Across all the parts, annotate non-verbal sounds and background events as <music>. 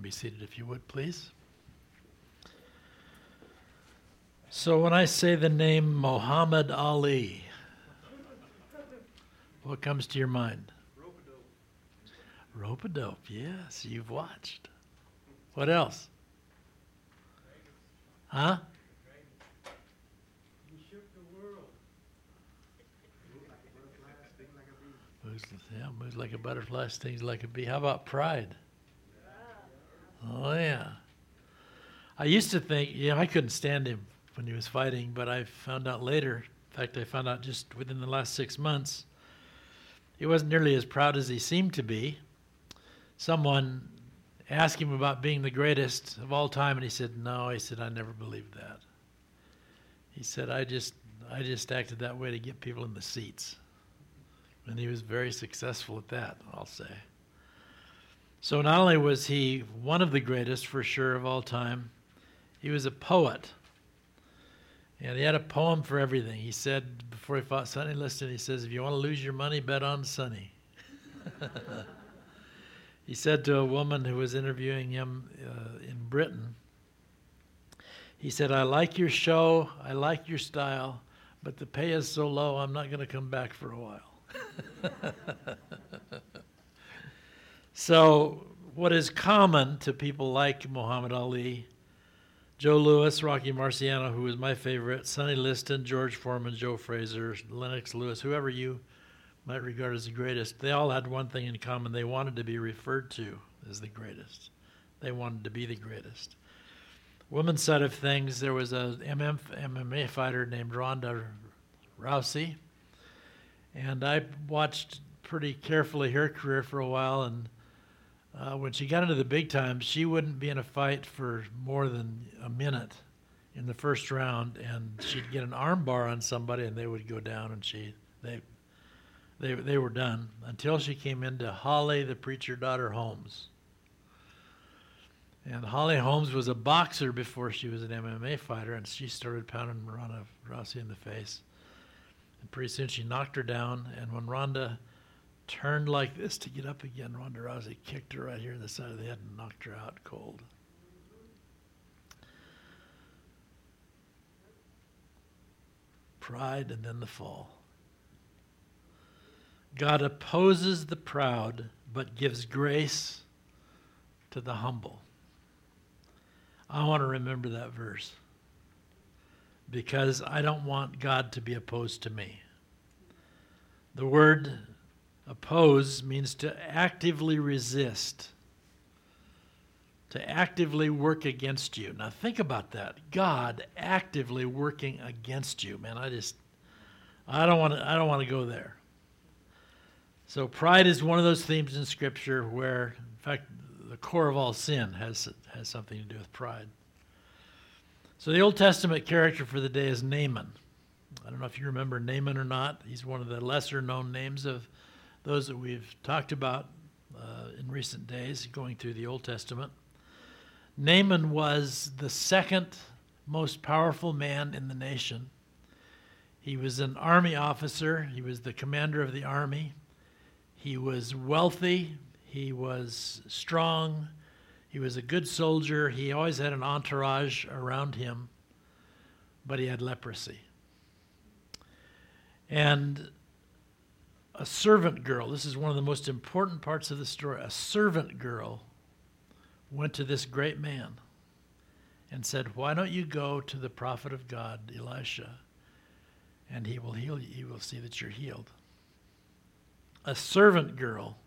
can be seated if you would, please. So, when I say the name Muhammad Ali, what comes to your mind? Rope a dope, yes, you've watched. What else? Huh? Moves, yeah, moves like a butterfly, stings like a bee. How about pride? Oh, yeah. I used to think, know, I couldn't stand him when he was fighting, but I found out later, in fact, I found out just within the last six months, he wasn't nearly as proud as he seemed to be. Someone asked him about being the greatest of all time, and he said, No, he said, I never believed that. He said, I just, I just acted that way to get people in the seats. And he was very successful at that, I'll say. So not only was he one of the greatest, for sure, of all time, he was a poet. And he had a poem for everything. He said before he fought Sonny Liston, he says, If you want to lose your money, bet on Sonny. <laughs> he said to a woman who was interviewing him uh, in Britain, he said, I like your show, I like your style, but the pay is so low, I'm not going to come back for a while. <laughs> so, what is common to people like Muhammad Ali, Joe Louis, Rocky Marciano, who was my favorite, Sonny Liston, George Foreman, Joe Frazier, Lennox Lewis, whoever you might regard as the greatest, they all had one thing in common. They wanted to be referred to as the greatest. They wanted to be the greatest. Women's side of things, there was a MMA fighter named Ronda Rousey and I watched pretty carefully her career for a while. And uh, when she got into the big time, she wouldn't be in a fight for more than a minute in the first round, and she'd get an armbar on somebody, and they would go down, and she they they they were done until she came into Holly, the preacher daughter Holmes. And Holly Holmes was a boxer before she was an MMA fighter, and she started pounding Ronda Rousey in the face. And pretty soon she knocked her down. And when Ronda turned like this to get up again, Ronda Rousey kicked her right here in the side of the head and knocked her out cold. Pride and then the fall. God opposes the proud, but gives grace to the humble. I want to remember that verse because I don't want God to be opposed to me. The word oppose means to actively resist, to actively work against you. Now think about that. God actively working against you. Man, I just I don't want to I don't want to go there. So pride is one of those themes in scripture where in fact the core of all sin has has something to do with pride. So the Old Testament character for the day is Naaman. I don't know if you remember Naaman or not. He's one of the lesser known names of those that we've talked about uh, in recent days, going through the Old Testament. Naaman was the second most powerful man in the nation. He was an army officer, he was the commander of the army. He was wealthy, he was strong, he was a good soldier. He always had an entourage around him, but he had leprosy. And a servant girl, this is one of the most important parts of the story. A servant girl went to this great man and said, Why don't you go to the prophet of God, Elisha, and he will heal you? He will see that you're healed. A servant girl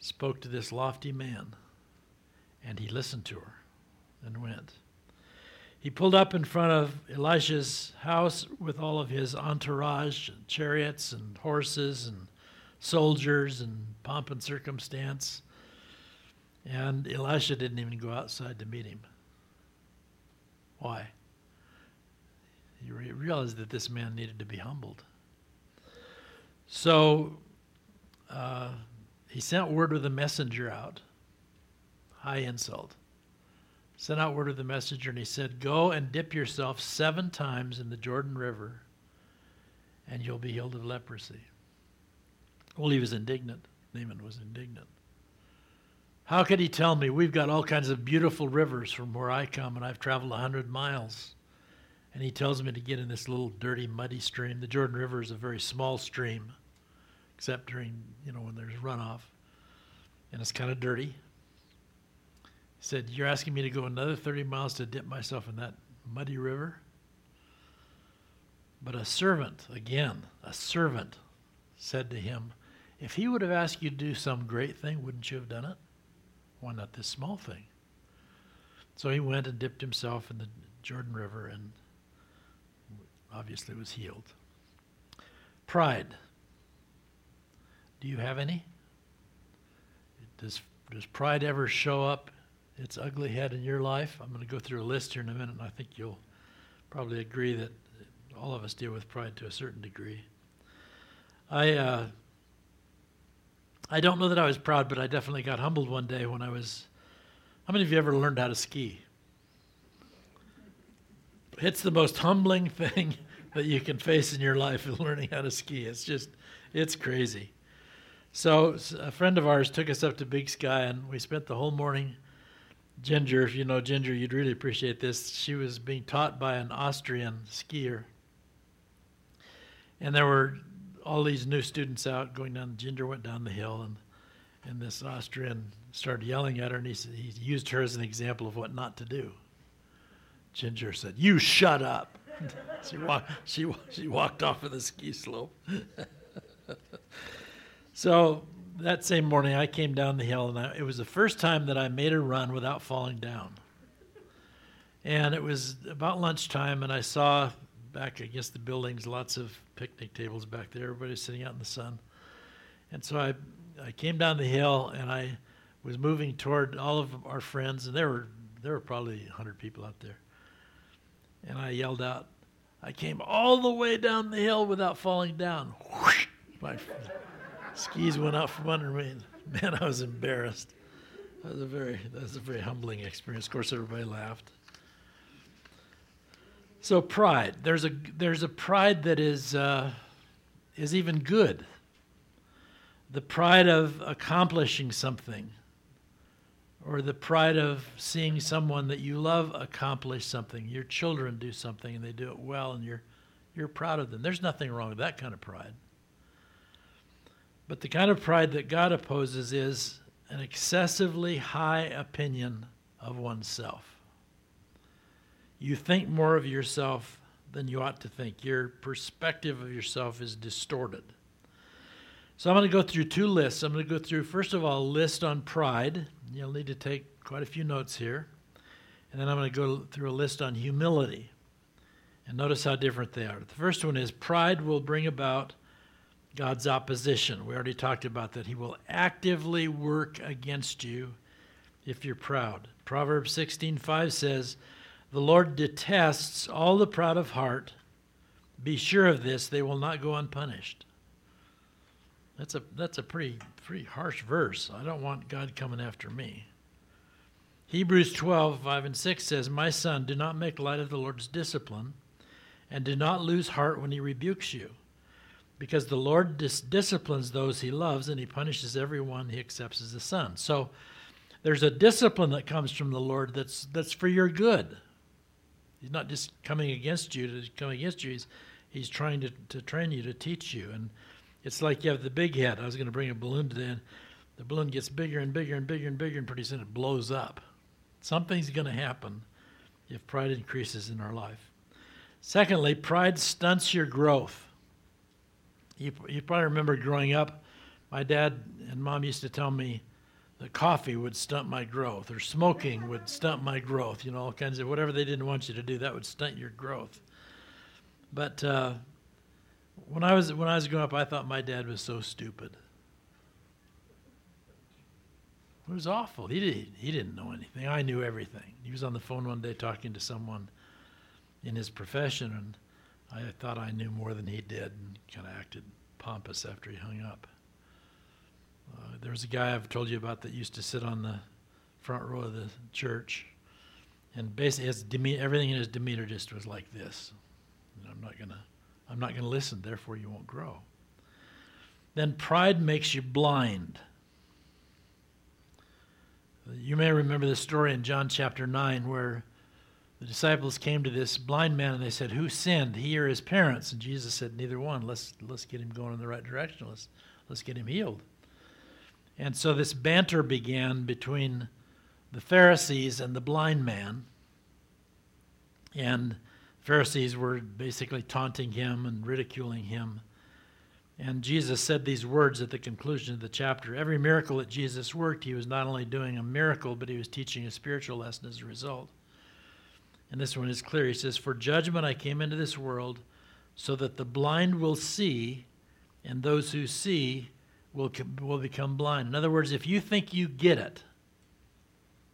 spoke to this lofty man. And he listened to her and went. He pulled up in front of Elisha's house with all of his entourage, and chariots and horses and soldiers and pomp and circumstance. And Elisha didn't even go outside to meet him. Why? He re- realized that this man needed to be humbled. So uh, he sent word with a messenger out high insult. Sent out word of the messenger, and he said, Go and dip yourself seven times in the Jordan River, and you'll be healed of leprosy. Well, he was indignant. Naaman was indignant. How could he tell me we've got all kinds of beautiful rivers from where I come and I've traveled a 100 miles? And he tells me to get in this little dirty, muddy stream. The Jordan River is a very small stream, except during, you know, when there's runoff. And it's kind of dirty. Said, You're asking me to go another 30 miles to dip myself in that muddy river? But a servant, again, a servant, said to him, If he would have asked you to do some great thing, wouldn't you have done it? Why not this small thing? So he went and dipped himself in the Jordan River and obviously was healed. Pride. Do you have any? Does, does pride ever show up its ugly head in your life? I'm going to go through a list here in a minute, and I think you'll probably agree that all of us deal with pride to a certain degree. I uh, I don't know that I was proud, but I definitely got humbled one day when I was. How many of you ever learned how to ski? It's the most humbling <laughs> thing that you can face in your life is <laughs> learning how to ski. It's just, it's crazy. So a friend of ours took us up to Big Sky, and we spent the whole morning. Ginger, if you know Ginger, you'd really appreciate this. She was being taught by an Austrian skier, and there were all these new students out going down. Ginger went down the hill, and and this Austrian started yelling at her, and he, he used her as an example of what not to do. Ginger said, "You shut up." <laughs> she walked. She she walked off of the ski slope. <laughs> so that same morning, I came down the hill, and I, it was the first time that I made a run without falling down. And it was about lunchtime, and I saw back against the buildings lots of picnic tables back there. Everybody's sitting out in the sun. And so I, I came down the hill and I was moving toward all of our friends, and there were there were probably 100 people out there. And I yelled out, I came all the way down the hill without falling down. My skis went out from under me. Man, I was embarrassed. That was a very that was a very humbling experience. Of course, everybody laughed. So pride. There's a there's a pride that is uh, is even good. The pride of accomplishing something, or the pride of seeing someone that you love accomplish something. Your children do something and they do it well, and you're you're proud of them. There's nothing wrong with that kind of pride. But the kind of pride that God opposes is an excessively high opinion of oneself you think more of yourself than you ought to think. Your perspective of yourself is distorted. So I'm going to go through two lists. I'm going to go through, first of all, a list on pride. You'll need to take quite a few notes here. And then I'm going to go through a list on humility. And notice how different they are. The first one is pride will bring about God's opposition. We already talked about that. He will actively work against you if you're proud. Proverbs 16:5 says, the Lord detests all the proud of heart. Be sure of this, they will not go unpunished. That's a, that's a pretty, pretty harsh verse. I don't want God coming after me. Hebrews 12, 5 and 6 says, My son, do not make light of the Lord's discipline, and do not lose heart when he rebukes you, because the Lord dis- disciplines those he loves, and he punishes everyone he accepts as a son. So there's a discipline that comes from the Lord that's, that's for your good. He's not just coming against you to come against you. He's, he's trying to, to train you, to teach you. And it's like you have the big head. I was going to bring a balloon today, and the balloon gets bigger and bigger and bigger and bigger, and pretty soon it blows up. Something's going to happen if pride increases in our life. Secondly, pride stunts your growth. You, you probably remember growing up, my dad and mom used to tell me, that coffee would stunt my growth or smoking would stunt my growth, you know, all kinds of whatever they didn't want you to do, that would stunt your growth. But uh, when I was when I was growing up, I thought my dad was so stupid. It was awful. He did, he didn't know anything. I knew everything. He was on the phone one day talking to someone in his profession, and I thought I knew more than he did, and kind of acted pompous after he hung up. Uh, there was a guy I've told you about that used to sit on the front row of the church, and basically his everything in his demeanor just was like this. I'm not gonna, I'm not gonna listen. Therefore, you won't grow. Then pride makes you blind. You may remember the story in John chapter 9 where the disciples came to this blind man and they said, Who sinned, he or his parents? And Jesus said, Neither one. Let's, let's get him going in the right direction. Let's, let's get him healed. And so this banter began between the Pharisees and the blind man. And Pharisees were basically taunting him and ridiculing him. And Jesus said these words at the conclusion of the chapter. Every miracle that Jesus worked, he was not only doing a miracle, but he was teaching a spiritual lesson as a result. And this one is clear. He says, For judgment I came into this world so that the blind will see, and those who see will, will become blind. In other words, if you think you get it,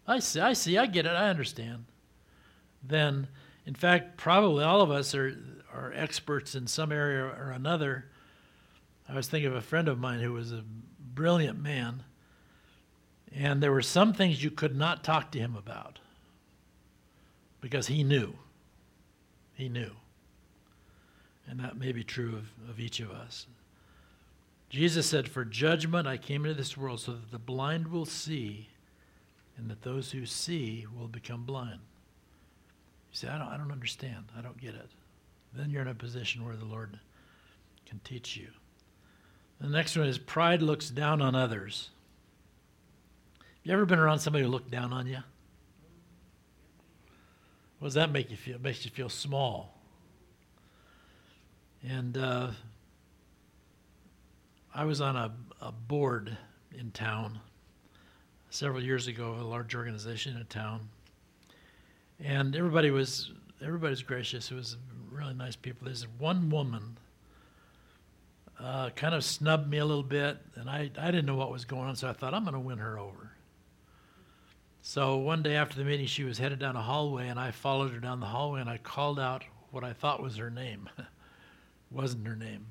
I see, I see, I get it, I understand, then, in fact, probably all of us are, are experts in some area or another. I was thinking of a friend of mine who was a brilliant man, and there were some things you could not talk to him about because he knew. He knew. And that may be true of, of each of us. Jesus said, For judgment I came into this world so that the blind will see, and that those who see will become blind. You say, I don't, I don't understand. I don't get it. Then you're in a position where the Lord can teach you. The next one is pride looks down on others. Have you ever been around somebody who looked down on you? What does that make you feel? It makes you feel small. And uh, I was on a, a board in town several years ago, a large organization in town, and everybody was everybody's gracious. It was really nice people. There's one woman uh, kind of snubbed me a little bit, and I, I didn't know what was going on, so I thought I'm going to win her over. So one day after the meeting, she was headed down a hallway, and I followed her down the hallway, and I called out what I thought was her name. <laughs> Wasn't her name.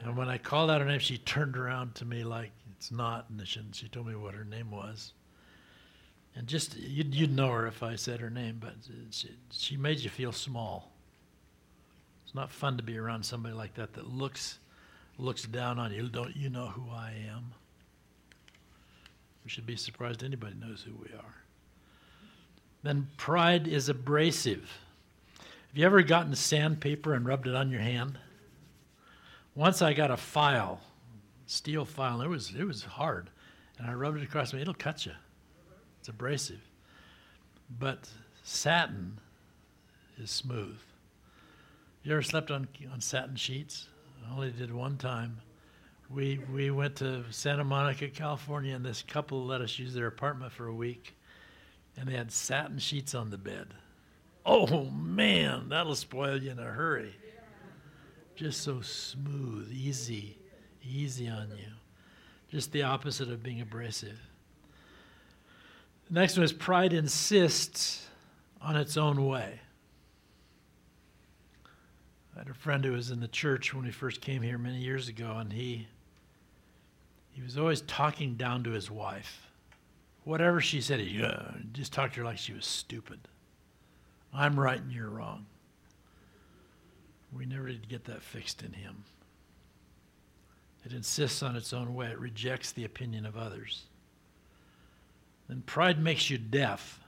And when I called out her name, she turned around to me like it's not, and she, told me what her name was. And just you'd, you'd know her if I said her name, but she, she made you feel small. It's not fun to be around somebody like that that looks looks down on you. Don't you know who I am? We should be surprised anybody knows who we are. Then pride is abrasive. Have you ever gotten sandpaper and rubbed it on your hand? Once I got a file, steel file, it was it was hard, and I rubbed it across me. It'll cut you. It's abrasive. But satin is smooth. You ever slept on on satin sheets? I only did one time we we went to Santa Monica, California, and this couple let us use their apartment for a week, and they had satin sheets on the bed. Oh man, that'll spoil you in a hurry. Just so smooth, easy, easy on you. Just the opposite of being abrasive. The next one is pride insists on its own way. I had a friend who was in the church when we first came here many years ago, and he he was always talking down to his wife. Whatever she said, he uh, just talked to her like she was stupid. I'm right and you're wrong. We never did get that fixed in him. It insists on its own way, it rejects the opinion of others. Then pride makes you deaf.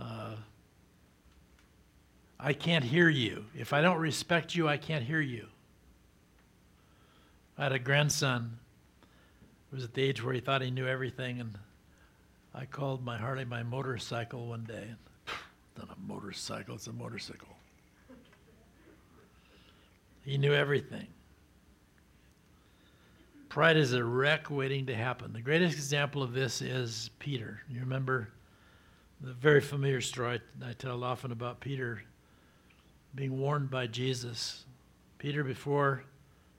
Uh, I can't hear you. If I don't respect you, I can't hear you. I had a grandson who was at the age where he thought he knew everything, and I called my Harley my motorcycle one day. And, not a motorcycle, it's a motorcycle. He knew everything. Pride is a wreck waiting to happen. The greatest example of this is Peter. You remember the very familiar story I tell often about Peter being warned by Jesus. Peter, before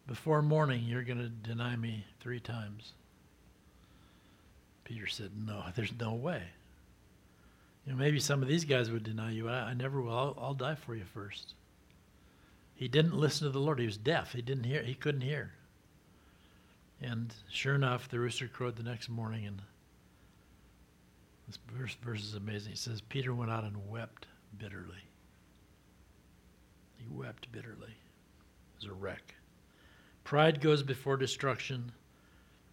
before morning, you're going to deny me three times. Peter said, No, there's no way. You know, maybe some of these guys would deny you. I, I never will. I'll, I'll die for you first. He didn't listen to the Lord. He was deaf. He didn't hear. He couldn't hear. And sure enough, the rooster crowed the next morning, and this verse, verse is amazing. He says, Peter went out and wept bitterly. He wept bitterly. It was a wreck. Pride goes before destruction.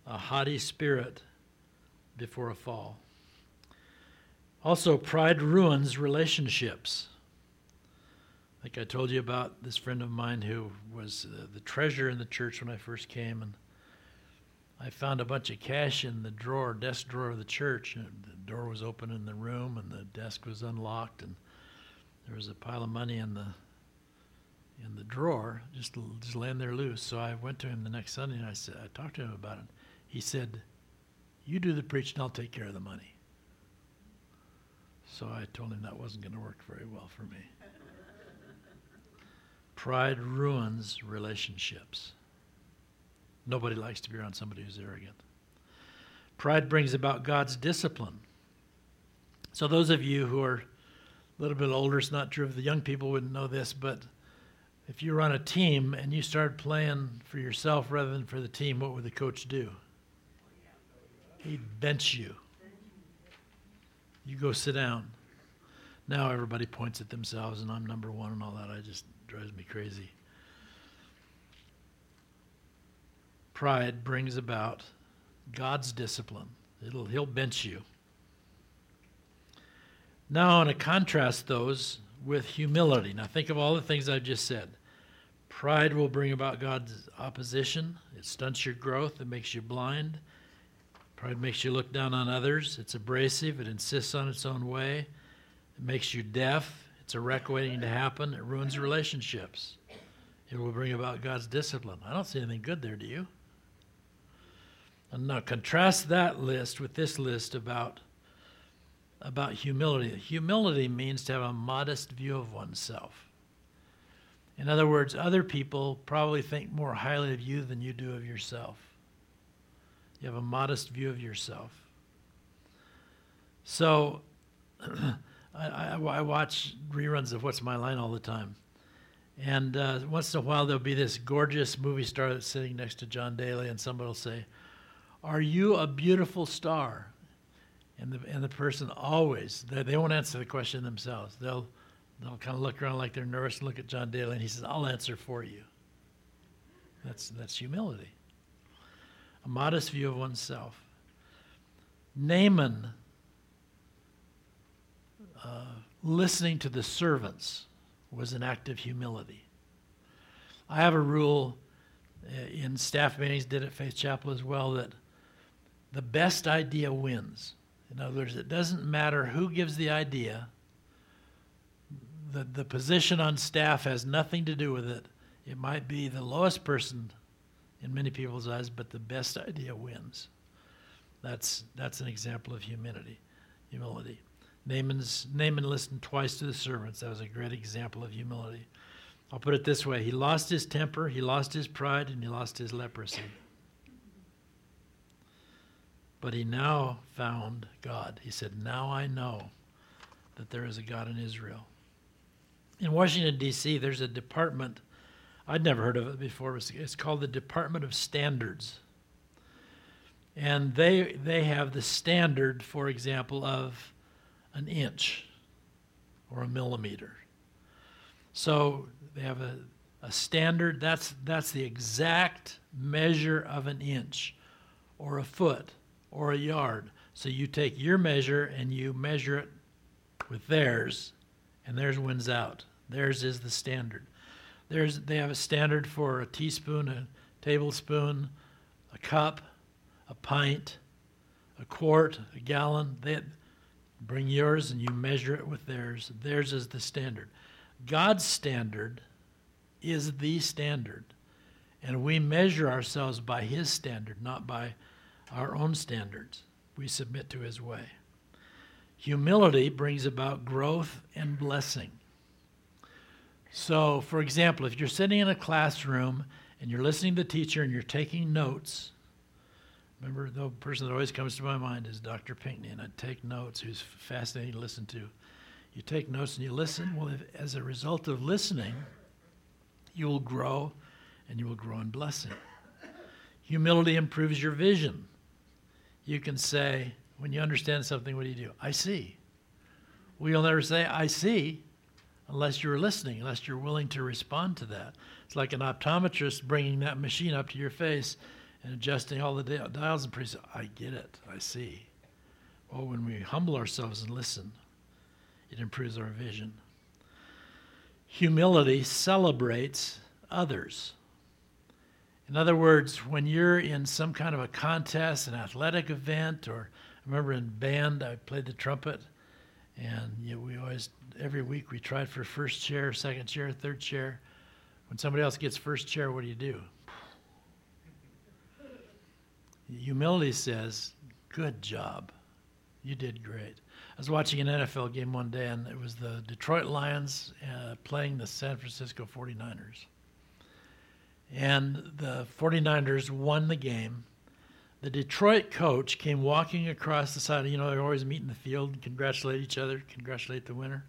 A haughty spirit before a fall. Also, pride ruins relationships. Like I told you about this friend of mine who was uh, the treasurer in the church when I first came, and I found a bunch of cash in the drawer, desk drawer of the church. And the door was open in the room, and the desk was unlocked, and there was a pile of money in the in the drawer, just just laying there loose. So I went to him the next Sunday, and I said, I talked to him about it. He said, "You do the preaching, I'll take care of the money." So I told him that wasn't going to work very well for me. <laughs> Pride ruins relationships. Nobody likes to be around somebody who's arrogant. Pride brings about God's discipline. So, those of you who are a little bit older, it's not true if the young people wouldn't know this, but if you run a team and you start playing for yourself rather than for the team, what would the coach do? He'd bench you. You go sit down. Now everybody points at themselves and I'm number one and all that. I just drives me crazy. Pride brings about God's discipline. It'll he'll bench you. Now I want to contrast those with humility. Now think of all the things I've just said. Pride will bring about God's opposition. It stunts your growth. It makes you blind. Pride makes you look down on others. It's abrasive. It insists on its own way. It makes you deaf. It's a wreck waiting to happen. It ruins relationships. It will bring about God's discipline. I don't see anything good there, do you? And now contrast that list with this list about, about humility. Humility means to have a modest view of oneself. In other words, other people probably think more highly of you than you do of yourself. You have a modest view of yourself. So, <clears throat> I, I, I, watch reruns of What's My Line all the time. And uh, once in a while, there'll be this gorgeous movie star that's sitting next to John Daly, and somebody will say, Are you a beautiful star? And the, and the person always, they, they won't answer the question themselves. They'll, they'll kind of look around like they're nervous and look at John Daly, and he says, I'll answer for you. That's, that's humility a modest view of oneself. Naaman, uh, listening to the servants, was an act of humility. I have a rule uh, in staff meetings, did at Faith Chapel as well, that the best idea wins. In other words, it doesn't matter who gives the idea, the, the position on staff has nothing to do with it. It might be the lowest person in many people's eyes, but the best idea wins. That's, that's an example of humility. humility. Naaman's, Naaman listened twice to the servants. That was a great example of humility. I'll put it this way He lost his temper, he lost his pride, and he lost his leprosy. But he now found God. He said, Now I know that there is a God in Israel. In Washington, D.C., there's a department I'd never heard of it before. It's called the Department of Standards. And they, they have the standard, for example, of an inch or a millimeter. So they have a, a standard, that's, that's the exact measure of an inch or a foot or a yard. So you take your measure and you measure it with theirs, and theirs wins out. Theirs is the standard. There's, they have a standard for a teaspoon, a tablespoon, a cup, a pint, a quart, a gallon. They bring yours and you measure it with theirs. Theirs is the standard. God's standard is the standard. And we measure ourselves by His standard, not by our own standards. We submit to His way. Humility brings about growth and blessing. So, for example, if you're sitting in a classroom and you're listening to the teacher and you're taking notes, remember the person that always comes to my mind is Dr. Pinkney, and I take notes, who's fascinating to listen to. You take notes and you listen. Well, if, as a result of listening, you will grow and you will grow in blessing. Humility improves your vision. You can say, when you understand something, what do you do? I see. Well, you'll never say, I see unless you're listening, unless you're willing to respond to that. It's like an optometrist bringing that machine up to your face and adjusting all the dials and pretty I get it, I see. Oh, when we humble ourselves and listen, it improves our vision. Humility celebrates others. In other words, when you're in some kind of a contest, an athletic event, or I remember in band, I played the trumpet, and you know, we always, every week, we tried for first chair, second chair, third chair. When somebody else gets first chair, what do you do? Humility says, Good job. You did great. I was watching an NFL game one day, and it was the Detroit Lions uh, playing the San Francisco 49ers. And the 49ers won the game. The Detroit coach came walking across the side. You know, they always meet in the field and congratulate each other, congratulate the winner.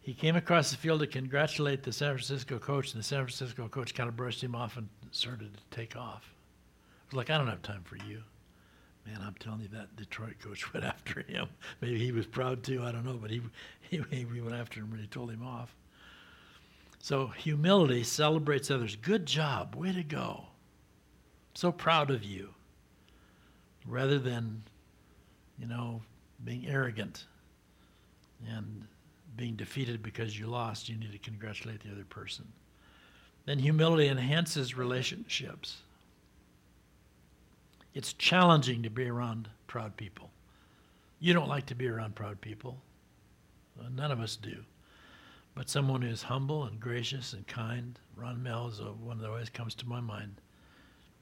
He came across the field to congratulate the San Francisco coach, and the San Francisco coach kind of brushed him off and started to take off. I was like, I don't have time for you. Man, I'm telling you, that Detroit coach <laughs> went after him. Maybe he was proud too. I don't know, but he he, he went after him and he told him off. So humility celebrates others. Good job, way to go. So proud of you. Rather than, you know, being arrogant and being defeated because you lost, you need to congratulate the other person. Then humility enhances relationships. It's challenging to be around proud people. You don't like to be around proud people. None of us do. But someone who is humble and gracious and kind, Ron Mell is one that always comes to my mind.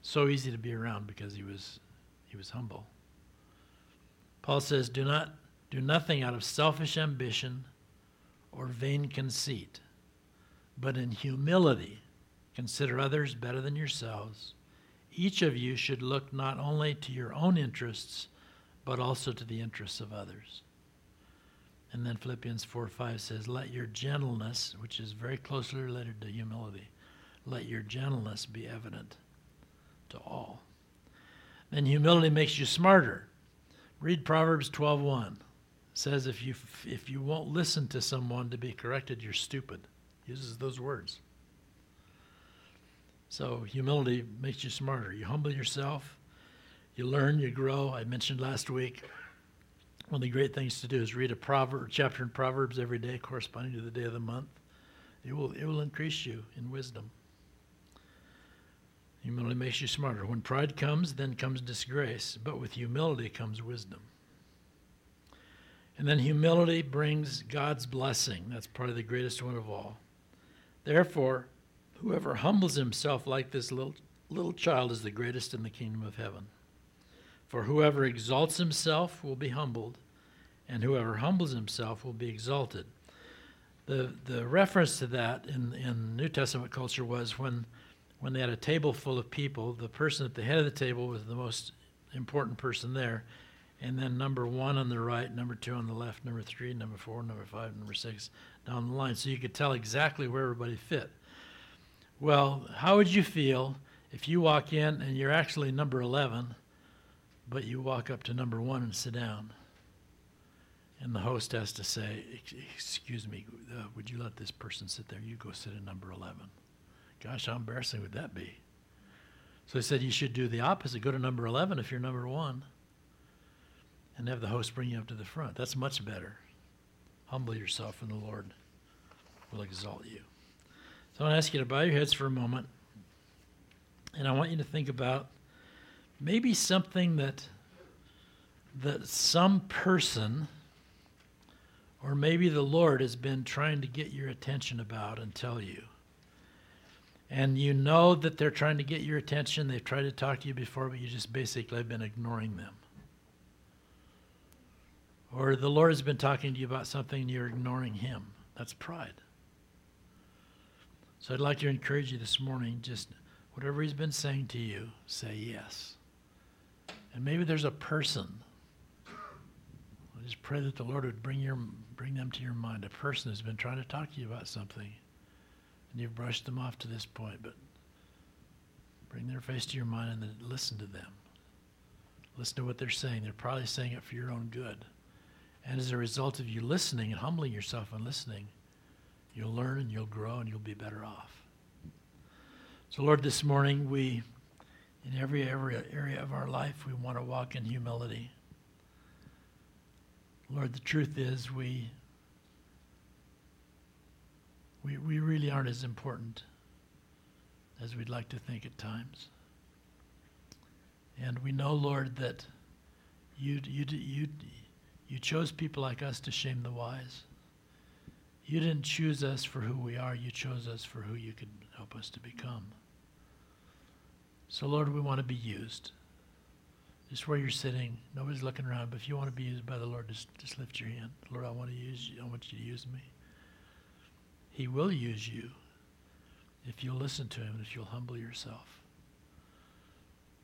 So easy to be around because he was, he was humble. Paul says, do, not, do nothing out of selfish ambition or vain conceit, but in humility consider others better than yourselves each of you should look not only to your own interests, but also to the interests of others. And then Philippians 4 5 says, Let your gentleness, which is very closely related to humility, let your gentleness be evident to all. Then humility makes you smarter. Read Proverbs 12:1. It says if you if you won't listen to someone to be corrected, you're stupid. Uses those words. So humility makes you smarter. You humble yourself, you learn, you grow. I mentioned last week one of the great things to do is read a proverb chapter in Proverbs every day corresponding to the day of the month. It will it will increase you in wisdom. Humility makes you smarter. When pride comes, then comes disgrace, but with humility comes wisdom. And then humility brings God's blessing. That's probably the greatest one of all. Therefore, Whoever humbles himself like this little, little child is the greatest in the kingdom of heaven. For whoever exalts himself will be humbled, and whoever humbles himself will be exalted. The, the reference to that in, in New Testament culture was when, when they had a table full of people, the person at the head of the table was the most important person there, and then number one on the right, number two on the left, number three, number four, number five, number six down the line. So you could tell exactly where everybody fit. Well, how would you feel if you walk in and you're actually number 11, but you walk up to number one and sit down? And the host has to say, Excuse me, uh, would you let this person sit there? You go sit at number 11. Gosh, how embarrassing would that be? So he said, You should do the opposite. Go to number 11 if you're number one, and have the host bring you up to the front. That's much better. Humble yourself, and the Lord will exalt you. So I want to ask you to bow your heads for a moment. And I want you to think about maybe something that that some person or maybe the Lord has been trying to get your attention about and tell you. And you know that they're trying to get your attention. They've tried to talk to you before, but you just basically have been ignoring them. Or the Lord has been talking to you about something and you're ignoring Him. That's pride. So I'd like to encourage you this morning just whatever he's been saying to you, say yes. And maybe there's a person. I just pray that the Lord would bring your bring them to your mind. A person who's been trying to talk to you about something, and you've brushed them off to this point, but bring their face to your mind and then listen to them. Listen to what they're saying. They're probably saying it for your own good. And as a result of you listening and humbling yourself and listening, You'll learn and you'll grow and you'll be better off. So, Lord, this morning we, in every area, area of our life, we want to walk in humility. Lord, the truth is we, we, we really aren't as important as we'd like to think at times. And we know, Lord, that you, you, you, you chose people like us to shame the wise. You didn't choose us for who we are, you chose us for who you could help us to become. So, Lord, we want to be used. Just where you're sitting, nobody's looking around, but if you want to be used by the Lord, just, just lift your hand. Lord, I want to use you. I want you to use me. He will use you if you'll listen to him and if you'll humble yourself.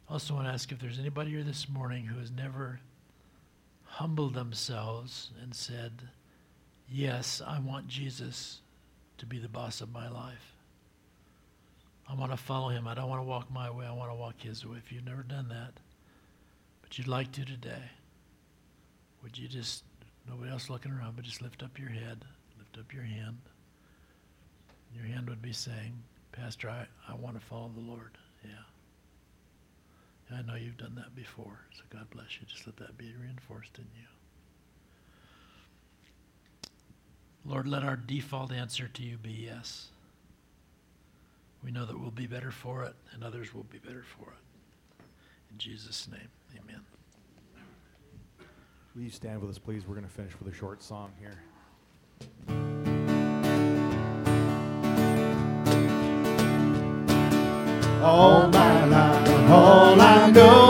I also want to ask if there's anybody here this morning who has never humbled themselves and said, Yes, I want Jesus to be the boss of my life. I want to follow him. I don't want to walk my way. I want to walk his way. If you've never done that, but you'd like to today, would you just, nobody else looking around, but just lift up your head, lift up your hand. Your hand would be saying, Pastor, I, I want to follow the Lord. Yeah. I know you've done that before, so God bless you. Just let that be reinforced in you. Lord, let our default answer to you be yes. Know that we'll be better for it, and others will be better for it. In Jesus' name, amen. Will you stand with us, please? We're going to finish with a short song here. All my life, all I know,